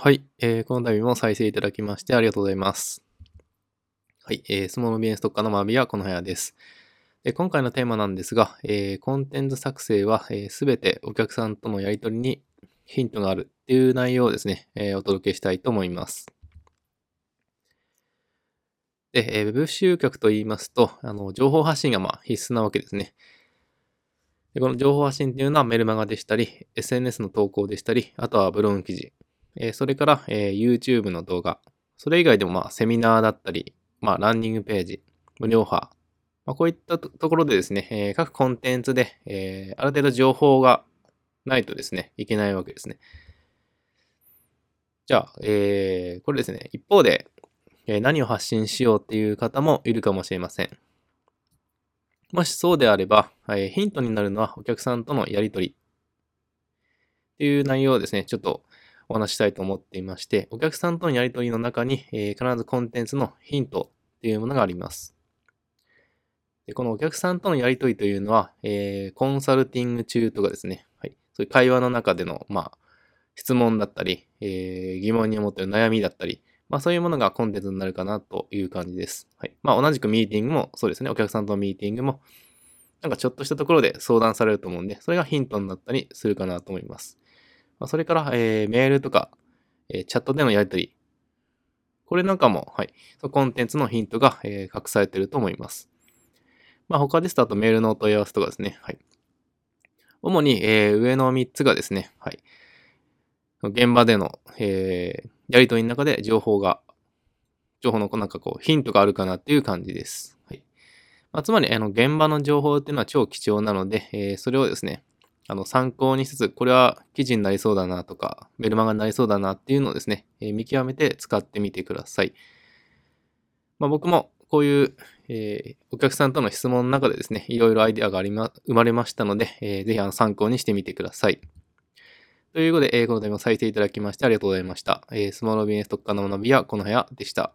はい、えー、この度も再生いただきましてありがとうございます。はい、えー、スモールビジネス特化の学びはこの部屋です。で今回のテーマなんですが、えー、コンテンツ作成はすべ、えー、てお客さんとのやり取りにヒントがあるっていう内容をですね、えー、お届けしたいと思います。で、えー、ウェブ集客と言いますと、あの情報発信がまあ必須なわけですね。でこの情報発信っていうのはメルマガでしたり、SNS の投稿でしたり、あとはブログ記事、えそれから、え YouTube の動画、それ以外でもまあセミナーだったり、まあランディングページ、無料派、まあ、こういったところでですね、え各コンテンツで、えある程度情報がないとですね、いけないわけですね。じゃあ、えー、これですね、一方で、え何を発信しようっていう方もいるかもしれません。もしそうであれば、えヒントになるのはお客さんとのやりとり。っていう内容をですね、ちょっとお話したいと思っていまして、お客さんとのやりとりの中に、え、必ずコンテンツのヒントっていうものがあります。でこのお客さんとのやりとりというのは、え、コンサルティング中とかですね、はい、そういう会話の中での、まあ、質問だったり、え、疑問に思っている悩みだったり、まあそういうものがコンテンツになるかなという感じです。はい。まあ同じくミーティングもそうですね、お客さんとのミーティングも、なんかちょっとしたところで相談されると思うんで、それがヒントになったりするかなと思います。まあ、それから、えー、メールとか、えー、チャットでのやり取り。これなんかも、はい、コンテンツのヒントが、えー、隠されていると思います。まあ、他ですと、あとメールのお問い合わせとかですね。はい。主に、えー、上の3つがですね、はい。現場での、えー、やり取りの中で情報が、情報のなんかこう、ヒントがあるかなっていう感じです。はい。まあ、つまり、あの、現場の情報っていうのは超貴重なので、えー、それをですね、あの、参考にしつつ、これは記事になりそうだなとか、メルマガになりそうだなっていうのをですね、えー、見極めて使ってみてください。まあ、僕もこういう、えー、お客さんとの質問の中でですね、いろいろアイデアがありま、生まれましたので、えー、ぜひあの参考にしてみてください。ということで、えー、この度も再生いただきましてありがとうございました。えー、スモールビジネス特化の学びはこの部屋でした。